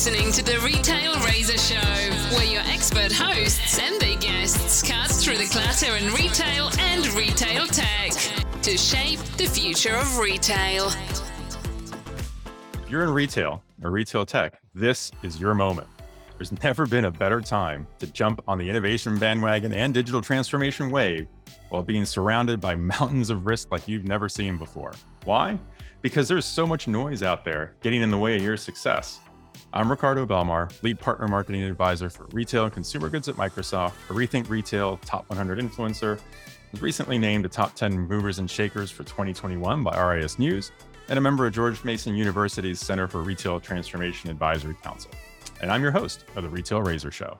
listening to the Retail Razor Show, where your expert hosts and their guests cut through the clutter in retail and retail tech to shape the future of retail. If you're in retail or retail tech, this is your moment. There's never been a better time to jump on the innovation bandwagon and digital transformation wave while being surrounded by mountains of risk like you've never seen before. Why? Because there's so much noise out there getting in the way of your success. I'm Ricardo Belmar, lead partner marketing advisor for retail and consumer goods at Microsoft, a Rethink Retail Top 100 influencer, was recently named a top 10 movers and shakers for 2021 by RIS News, and a member of George Mason University's Center for Retail Transformation Advisory Council and I'm your host of the Retail Razor Show.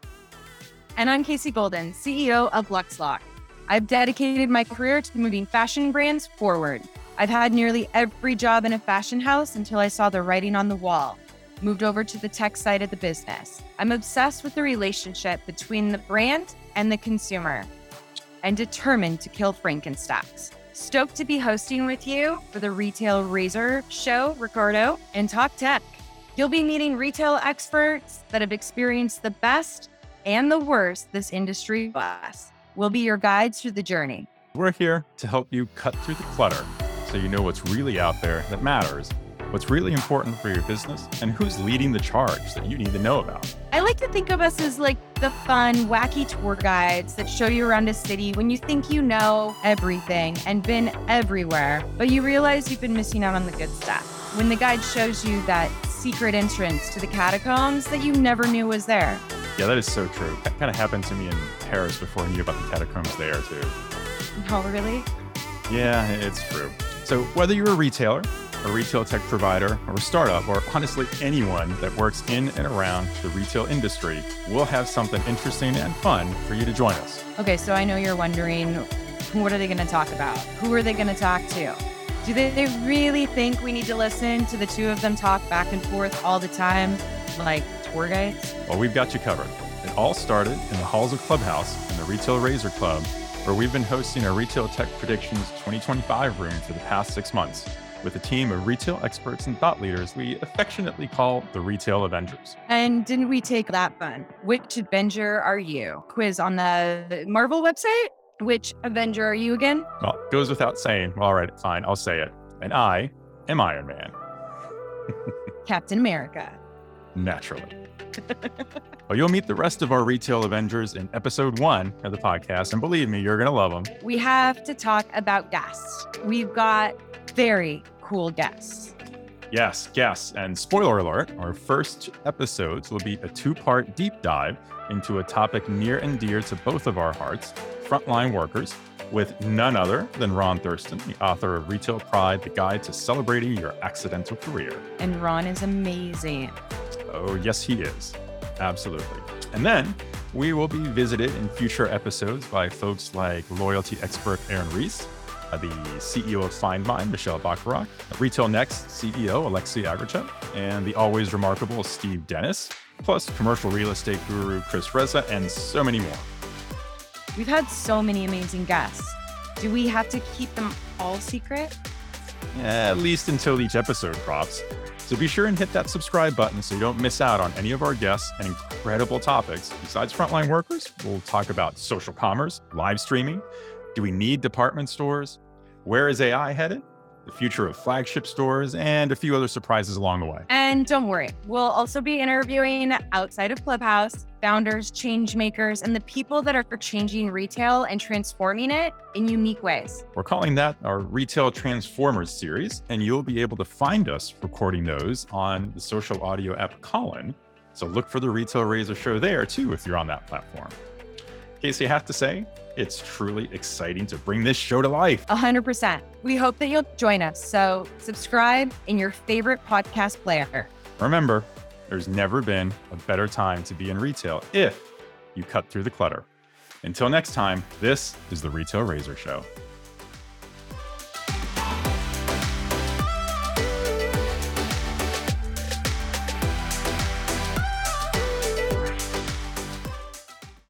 And I'm Casey Golden, CEO of LuxLock. I've dedicated my career to moving fashion brands forward. I've had nearly every job in a fashion house until I saw the writing on the wall. Moved over to the tech side of the business. I'm obsessed with the relationship between the brand and the consumer and determined to kill Frankenstacks. Stoked to be hosting with you for the Retail Razor Show, Ricardo, and Talk Tech. You'll be meeting retail experts that have experienced the best and the worst this industry was. We'll be your guides through the journey. We're here to help you cut through the clutter so you know what's really out there that matters, what's really important for your business, and who's leading the charge that you need to know about. I like to think of us as like the fun, wacky tour guides that show you around a city when you think you know everything and been everywhere, but you realize you've been missing out on the good stuff. When the guide shows you that secret entrance to the catacombs that you never knew was there. Yeah, that is so true. That kind of happened to me in Paris before I knew about the catacombs there, too. Oh, really? Yeah, it's true. So, whether you're a retailer, a retail tech provider, or a startup, or honestly anyone that works in and around the retail industry, we'll have something interesting and fun for you to join us. Okay, so I know you're wondering what are they going to talk about? Who are they going to talk to? Do they, they really think we need to listen to the two of them talk back and forth all the time, like tour guides? Well, we've got you covered. It all started in the halls of Clubhouse in the Retail Razor Club, where we've been hosting our Retail Tech Predictions 2025 room for the past six months with a team of retail experts and thought leaders we affectionately call the Retail Avengers. And didn't we take that fun? Which Avenger are you? Quiz on the Marvel website? Which Avenger are you again? Well, goes without saying. All right, fine, I'll say it. And I am Iron Man. Captain America. Naturally. well, you'll meet the rest of our retail Avengers in episode one of the podcast. And believe me, you're going to love them. We have to talk about guests. We've got very cool guests. Yes, guests. And spoiler alert, our first episodes will be a two part deep dive into a topic near and dear to both of our hearts frontline workers with none other than Ron Thurston, the author of Retail Pride, the guide to celebrating your accidental career. And Ron is amazing. Oh, yes, he is. Absolutely. And then we will be visited in future episodes by folks like loyalty expert Aaron Reese, uh, the CEO of FindMine, Michelle Bacharach, Retail Next CEO Alexei Agratchev, and the always remarkable Steve Dennis, plus commercial real estate guru Chris Reza, and so many more. We've had so many amazing guests. Do we have to keep them all secret? Yeah, At least until each episode drops. So be sure and hit that subscribe button so you don't miss out on any of our guests and incredible topics. Besides frontline workers, we'll talk about social commerce, live streaming. Do we need department stores? Where is AI headed? The future of flagship stores, and a few other surprises along the way. And don't worry, we'll also be interviewing outside of Clubhouse founders, change makers, and the people that are changing retail and transforming it in unique ways. We're calling that our Retail Transformers series, and you'll be able to find us recording those on the social audio app Callin. So look for the Retail Razor show there too if you're on that platform. Casey, I have to say, it's truly exciting to bring this show to life. 100%. We hope that you'll join us. So, subscribe in your favorite podcast player. Remember, there's never been a better time to be in retail if you cut through the clutter. Until next time, this is the Retail Razor Show.